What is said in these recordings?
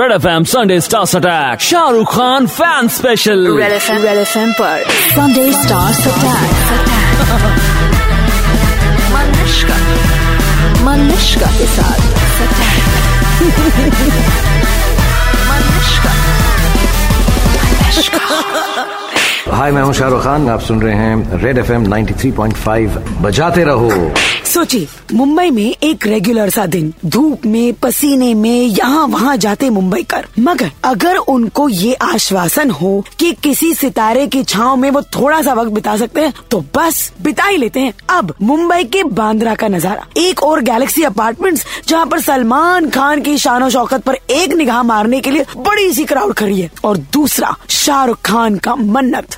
Red F M Sunday stars attack Shahrukh Khan fan special red F M red F M पर। Sunday stars attack Manushka Manushka के साथ। मनुष्का हाय, मैं हूँ शाहरुख खान। आप सुन रहे हैं रेड एफ़ एम बजाते रहो। सोचिए, मुंबई में एक रेगुलर सा दिन। धूप में, पसीने में, यहाँ वहाँ जाते मुंबई कर। मगर अगर उनको ये आश्वासन हो कि किसी सितारे की छाव में वो थोड़ा सा वक्त बिता सकते हैं तो बस बिता ही लेते हैं। अब मुंबई के बांद्रा का नज़ारा। एक और गैलेक्सी अपार्टमेंट्स, जहाँ पर सलमान खान की शानो शौकत पर एक निगाह मारने के लिए बड़ी सी क्राउड खड़ी है। और दूसरा, शाहरुख खान का मन्नत।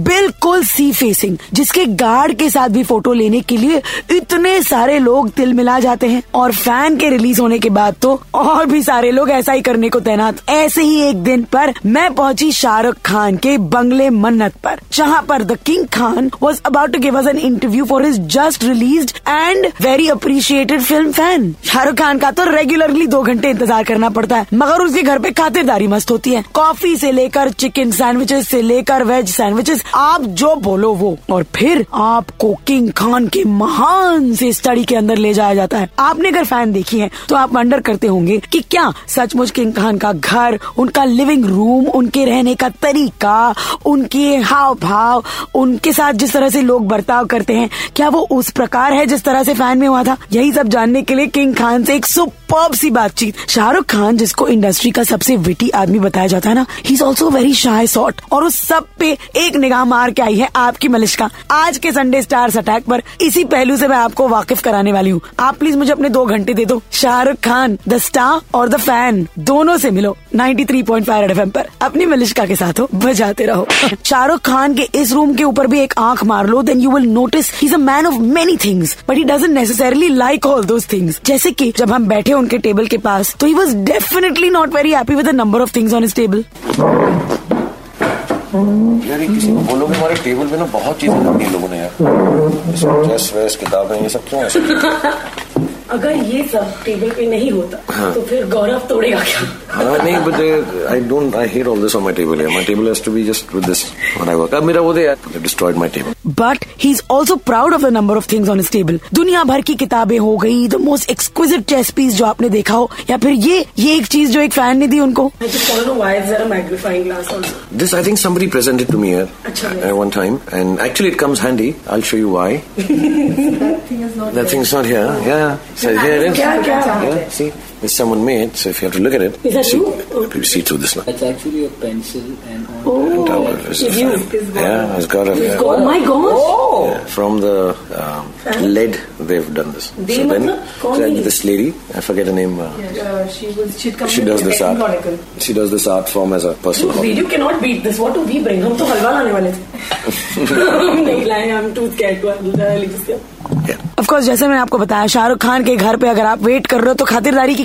बिल्कुल सी फेसिंग जिसके गार्ड के साथ भी फ़ोटो लेने के लिए इतने सारे लोग तिल मिला जाते हैं। और फ़ैन के रिलीज़ होने के बाद तो और भी सारे लोग ऐसा ही करने को तैनात। ऐसे ही एक दिन पर मैं पहुँची शाहरुख खान के बंगले मन्नत पर, जहाँ पर the king Khan was about to give us an interview for his just release and very appreciated film fan Shahrukh Khan का तो रेगुलरली दो घंटे इंतज़ार करना पड़ता है, मगर उसके घर पे खातिरदारी मस्त होती है। कॉफ़ी से लेकर चिकन सैंडविचेस से लेकर वेज सैंडविचेस आप जो बोलो वो। और फिर आपको किंग खान के महान से स्टडी के अंदर ले जाया जाता है। आपने अगर फ़ैन देखी है तो आप वंडर करते होंगे कि क्या सचमुच किंग खान का घर, उनका लिविंग रूम, उनके रहने का तरीका, उनके हाव भाव उनके साथ जिस तरह से लोग बर्ताव करते हैं, क्या वो उस प्रकार है जिस तरह से फ़ैन में हुआ था? यही सब जानने के लिए किंग खान से एक सुपर्ब सी बातचीत। शाहरुख खान, जिसको इंडस्ट्री का सबसे विटी आदमी बताया जाता है ना he is also very shy sort और उस सब पे एक निगाह मार के आई है आपकी मलिश्का। आज के संडे स्टार्स अटैक पर इसी पहलू से मैं आपको वाकिफ कराने वाली हूँ। आप प्लीज़ मुझे अपने दो घंटे दे दो। शाहरुख खान द स्टार और द फ़ैन दोनों से मिलो 93.5 थ्री पॉइंट पर। अपनी मलिश्का के साथ हो, बजाते रहो। शाहरुख खान के इस रूम के ऊपर भी एक आँख मार लो then you will notice he is a man of many things but he doesn't necessarily like all those things जैसे कि जब हम बैठे उनके टेबल के पास। तो he was definitely not very happy with number of things on is table यार किसी को बोलोगे, हमारे टेबल पे ना बहुत चीज़ें रखी लोगों ने यार। ड्रेस वेस, किताबें, ये सब क्यों अगर ये सब टेबल पे नहीं होता हाँ. तो फिर गौरव तोड़ेगा क्या? हाँ नहीं but I don't I hate all this on my table my table has to be just with this when I work अब मेरा वो they destroyed my table but he is also proud of the number of things on his table दुनिया भर की किताबें हो गई the most exquisite chess piece जो आपने देखा हो या फिर ये ये एक चीज़ जो एक फ़ैन ने दी उनको? This I think somebody presented to me here at one time, and actually it comes handy. I'll show you why. that thing's not here. Yeah, so ¿Se refiere eso? ¿Eh? Sí. It's someone made. So if you have to look at it, Is that see, you? you see through this now. It's actually a pencil and on And how it is. Yeah, it's got a. It's Yeah. Oh my god! Yeah, from the um, lead, they've done this. They so then, so this lady, I forget her name. Uh, she was she'd come she does this art. She does this art form as a personal hobby. Radio cannot beat this. What do we bring? हम तो हलवा लाने वाले थे नहीं लाए हम to स्कैट of course जैसे मैंने आपको बताया शाहरुख खान के घर पे अगर आप वेट कर रहे हो तो खातिरदारी की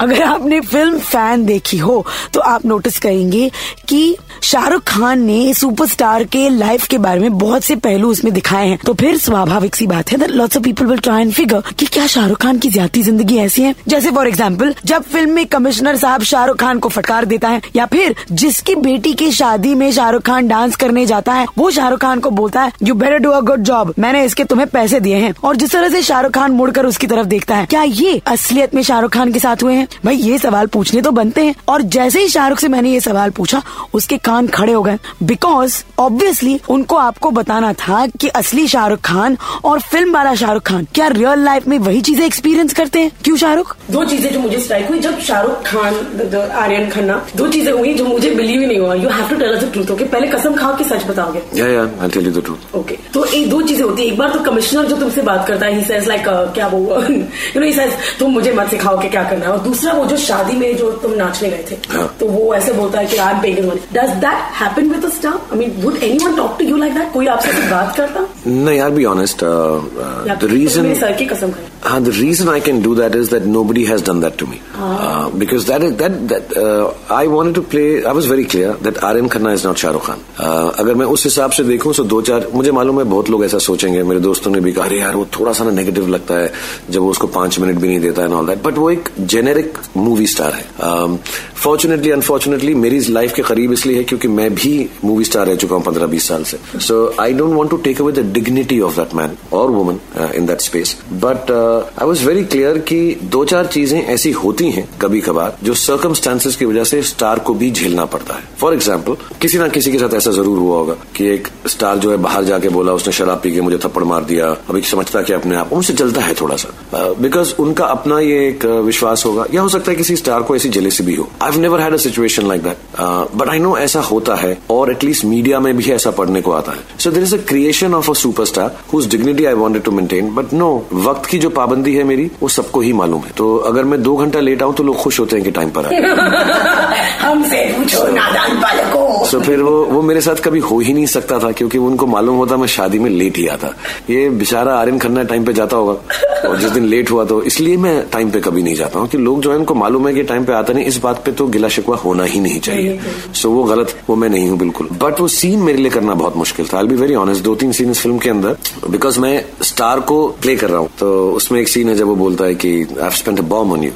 अगर आपने फ़िल्म फ़ैन देखी हो तो आप नोटिस करेंगे कि शाहरुख खान ने सुपरस्टार के लाइफ के बारे में बहुत से पहलू उसमें दिखाए हैं। तो फिर स्वाभाविक सी बात है lots of people will try and figure कि क्या शाहरुख खान की ज़्यादा ज़िंदगी ऐसी है? जैसे फॉर एग्ज़ाम्पल जब फ़िल्म में कमिश्नर साहब शाहरुख खान को फटकार देता है, या फिर जिसकी बेटी की शादी में शाहरुख खान डांस करने जाता है, वो शाहरुख खान को बोलता है you better do a good job मैंने इसके तुम्हें पैसे दिए हैं। और जिस तरह से शाहरुख खान मुड़कर उसकी तरफ़ देखता है, क्या ये असलियत में शाहरुख खान के साथ हुए हैं? भाई ये सवाल पूछने तो बनते हैं। और जैसे ही शाहरुख से मैंने ये सवाल पूछा उसके कान खड़े हो गए। बिकॉज़ ऑब्वियसली उनको आपको बताना था कि असली शाहरुख खान और फ़िल्म वाला शाहरुख खान क्या रियल लाइफ में वही चीज़ें एक्सपीरियंस करते हैं? क्यों शाहरुख? दो चीज़ें जो मुझे स्ट्राइक हुई जब शाहरुख खान आर्यन खन्ना दो चीज़ें हुई जो मुझे बिलीव ही नहीं हुआ। You have to tell us the truth okay पहले कसम खाओ कि सच बताओगे। Yeah, yeah, I'll tell you the truth. Okay तो एक दो चीज़ें होती है। एक बार तो कमिश्नर जो तुमसे बात करता है ही सेज लाइक क्या वो यू नो ही सेज तुम मुझे मत सिखाओ कि क्या करना है। और दूसरा वो जो शादी में जो तुम नाचने गए थे हाँ. तो वो ऐसे बोलता है कि I am paying money does that happen with a star I mean would anyone talk to you like that कोई आपसे बात करता? No, I'll be honest. The reason या the फिर reason. मेरे सर की कसम खाई the reason I can do that is that nobody has done that to me. Uh, because that is that that uh, I wanted to play. I was very clear that Aryan Khanna is not Shah Rukh Khan. Uh, अगर मैं उस हिसाब से देखूँ तो दो चार मुझे मालूम है बहुत लोग ऐसा सोचेंगे मेरे दोस्तों ने भी कहा अरे यार वो थोड़ा सा ना नेगेटिव लगता है जब वो उसको पाँच मिनट भी नहीं देता है ऑल दैट बट वो एक जेनेरिक मूवी स्टार है फॉर्चुनेटली अनफॉर्चुनेटली मेरी लाइफ के करीब इसलिए है क्योंकि मैं भी मूवी स्टार रह चुका हूँ पंद्रह बीस साल से so I don't want to take away the dignity of that man और woman in that space but I was very clear कि दो चार चीज़ें ऐसी होती हैं कभी कभार जो सर्कमस्टांसेस की वजह से स्टार को भी झेलना पड़ता है। फॉर एग्ज़ाम्पल किसी ना किसी के साथ ऐसा ज़रूर हुआ होगा कि एक स्टार जो है बाहर जाके बोला उसने शराब पी के मुझे थप्पड़ मार दिया अभी समझता कि अपने आप उनसे चलता है थोड़ा सा बिकॉज़ uh, उनका अपना ये एक uh, विश्वास होगा। या हो सकता है किसी स्टार को ऐसी जेलेसी भी हो। I never had a situation like that but I know ऐसा होता है और एटलीस्ट मीडिया में भी ऐसा पढ़ने को आता है। So there is a creation of a superstar whose dignity I wanted to maintain but no वक्त की जो पाबंदी है मेरी वो सबको ही मालूम है। तो अगर मैं दो घंटा लेट आऊँ तो लोग खुश होते हैं कि टाइम पर आए हमसे पूछो नादान बालकों सो फिर वो वो मेरे साथ कभी हो ही नहीं सकता था क्योंकि उनको मालूम होता मैं शादी में लेट ही आता। ये बेचारा आर्यन खन्ना टाइम पे जाता होगा। और जिस दिन लेट हुआ तो इसलिए मैं टाइम पे कभी नहीं जाता हूँ कि लोग जो है उनको मालूम है कि टाइम पे आता नहीं। इस बात पे तो गिला शिकवा होना ही नहीं चाहिए। सो so, वो गलत वो मैं नहीं हूँ बिल्कुल। बट वो सीन मेरे लिए करना बहुत मुश्किल था। आई बी वेरी ऑनेस्ट दो तीन सीन इस फ़िल्म के अंदर बिकॉज़ मैं स्टार को प्ले कर रहा हूँ। तो उसमें एक सीन है जब वो बोलता है कि I spent a bomb on you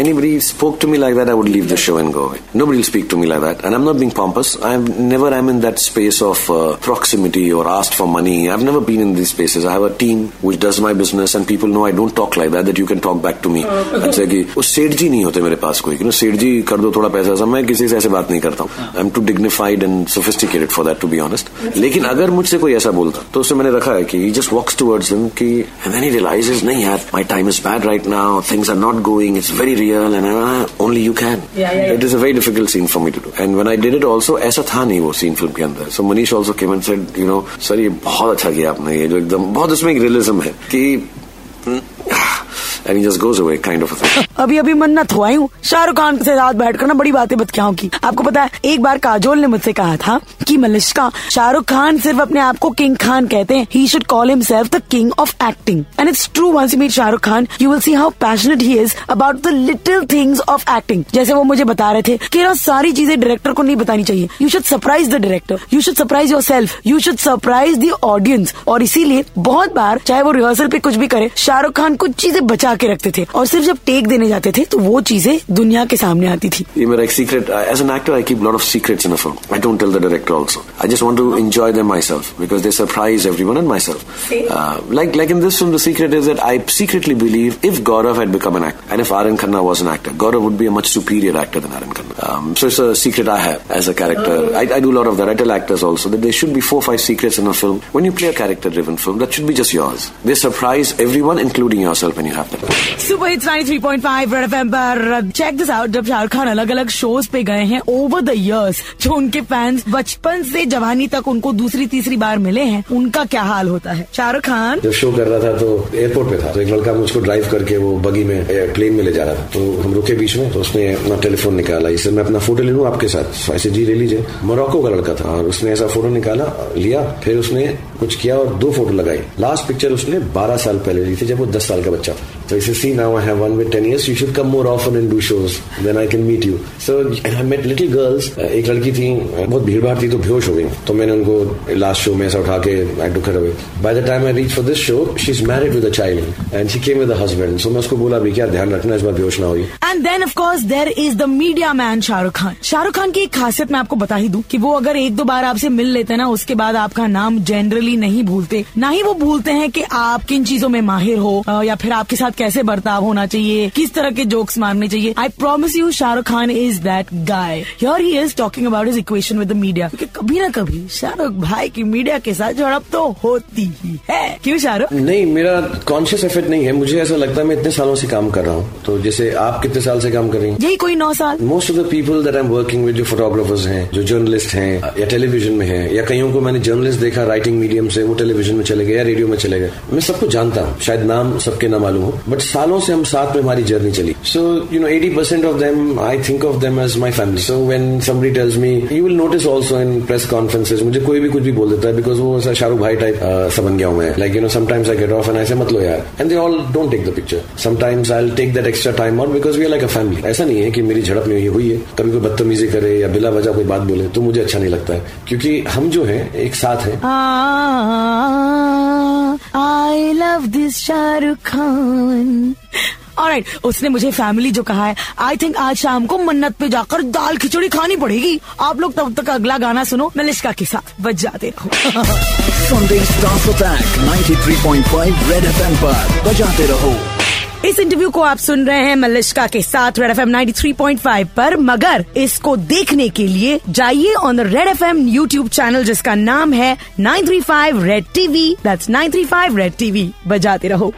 anybody spoke to me like that I would leave the show and go nobody speak to me like that and am not being pompous I am never I am in that space of proximity और asked for money I have never been in this spaces I have a team which does my business and people know I don't talk like that you can talk back to me अच्छा कि वो सेठ जी नहीं होते मेरे पास कोई। No सेठ जी कर दो थोड़ा पैसा ऐसा। मैं किसी से ऐसे बात नहीं करता हूँ। I am too dignified and sophisticated for that to be honest लेकिन अगर मुझसे कोई ऐसा बोलता तो उससे मैंने रखा है कि जस्ट वॉक्स टूवर्ड्स हिम कि एंड देन ही रियलाइजेस नहीं यार my time is bad right now things are not going it's very real and only you can Yeah, yeah, yeah. It is a very difficult scene for me to do and when I did it also ऐसा था नहीं वो scene film के अंदर so Manish also came and said you know sir ये बहुत अच्छा किया आपने ये जो एकदम बहुत उसमें एक रियलिज्म है कि And just goes away kind of अभी अभी मन्नत हुआ हूँ शाहरुख खान के साथ बैठकर ना बड़ी बातें बतख्याओं की। आपको पता है, एक बार काजोल ने मुझसे कहा था कि मलिश्का, शाहरुख खान सिर्फ़ अपने आप को किंग खान कहते हैं। He should call himself the king of acting and it's true once you meet Shahrukh Khan you will see how passionate he is about the little things of acting जैसे वो मुझे बता रहे थे कि ना सारी चीज़ें डायरेक्टर को नहीं बतानी चाहिए। You should surprise the director you should surprise yourself you should surprise the audience और इसीलिए बहुत बार, चाहे वो रिहर्सल पे कुछ भी करे, शाहरुख खान कुछ चीज़ें बचा के रखते थे और सिर्फ जब टेक देने जाते थे तो वो चीजें दुनिया के सामने आती थी ये मेरा एक secret as an actor I keep lot of secrets in a film I don't tell the director also I just want to enjoy them myself because they surprise everyone and myself like like in this film the secret is that I secretly believe if Gaurav had become an actor and if Aryan Khanna was an actor Gaurav would be a much superior actor than Aryan Khanna um, so it's a secret I have as a character. I, I do a lot of that. I tell actors also that there should be four, five secrets in a film. When you play a character-driven film, that should be just yours. They surprise everyone, including yourself, when you have that. super hits 93.5 red FM पर। Check this out जब शाहरुख खान अलग अलग shows पे गए हैं over the years जो उनके fans बचपन से जवानी तक उनको दूसरी, तीसरी बार मिले हैं, उनका क्या हाल होता है? शाहरुख खान? जब शो कर रहा था तो एयरपोर्ट पे था तो एक लड़का मुझको ड्राइव करके वो बगी में प्लेन में ले जा रहा था। तो हम रुके बीच में तो उसने अपना टेलीफोन निकाला। इससे मैं अपना फ़ोटो ले लूँ आपके साथ? ऐसे जी, ले लीजिए। मोरक्को का लड़का था, और उसने ऐसा फ़ोटो निकाला, लिया, फिर उसने कुछ किया और दो फ़ोटो लगाई लास्ट पिक्चर उसने 12 साल पहले ली थी, जब वो 10 साल का बच्चा था। तो इसे see now I have one with 10 years you should come more often and do shows then I can meet you so I met little girls एक लड़की थी बहुत भीड़ भाड़ थी तो बेहोश हो गई। तो मैंने उनको लास्ट शो में ऐसा उठा के I to away by the time I reach for this show she is married with a child and she came with husband so मैं उसको बोला भी क्या ध्यान रखना इस बार बेहोश ना हुई and then of course there is the media man Shahrukh Khan Shahrukh Khan की एक खासियत मैं आपको बता ही दूँ कि वो अगर एक दो बार आपसे मिल लेते ना, उसके बाद आपका नाम जनरली नहीं भूलते। ना ही वो भूलते हैं कि आप किन चीज़ों में माहिर हो या फिर आपके साथ कैसे बर्ताव होना चाहिए किस तरह के जोक्स मारने चाहिए। I promise you Shahrukh Khan is that guy here he is talking about his equation with the media क्योंकि कभी ना कभी शाहरुख भाई की मीडिया के साथ झड़प तो होती ही है। क्यों शाहरुख नहीं मेरा कॉन्शियस एफर्ट नहीं है। मुझे ऐसा लगता है मैं इतने सालों से काम कर रहा हूँ। तो जैसे आप कितने साल से काम कर रही हैं? यही कोई नौ साल। Most of the people that I am working with जो फोटोग्राफर्स हैं जो जर्नलिस्ट हैं या टेलीविज़न में हैं या कईयों को मैंने जर्नलिस्ट देखा राइटिंग मीडियम से वो टेलीविज़न में चले गए या रेडियो में चले गए। मैं सबको जानता हूँ। शायद नाम सबके ना मालूम हो। बट सालों से हम साथ में हमारी जर्नी चली। So you know eighty percent of them I think of them as my family so when somebody tells me you will notice also in press conferences मुझे कोई भी कुछ भी बोल देता है बिकॉज़ वो ऐसा शाहरुख भाई टाइप बन गया हूँ मैं। Like you know sometimes I get off and ऐसे मत लो यार. And they all don't take the picture sometimes I take that extra time out because we are like a family ऐसा नहीं है कि मेरी झड़प में नहीं हुई है। कभी कोई बदतमीजी करे या बिला वजह कोई बात बोले तो मुझे अच्छा नहीं लगता है। क्योंकि हम जो है, एक साथ हैं। I love this Shahrukh Khan Alright, उसने मुझे फैमिली जो कहा है आई थिंक आज शाम को मन्नत पे जाकर दाल खिचड़ी खानी पड़ेगी। आप लोग तब तक अगला गाना सुनो मलिश्का के साथ। बच जाते रहो। संदेश Stars Attack 93.5 Red FM पर। बजाते रहो। इस इंटरव्यू को आप सुन रहे हैं मलिश्का के साथ रेड एफ़ एम नाइन पर। मगर इसको देखने के लिए जाइए on the red F M YouTube channel जिसका नाम है 935 red TV nine three five red TV बजाते रहो।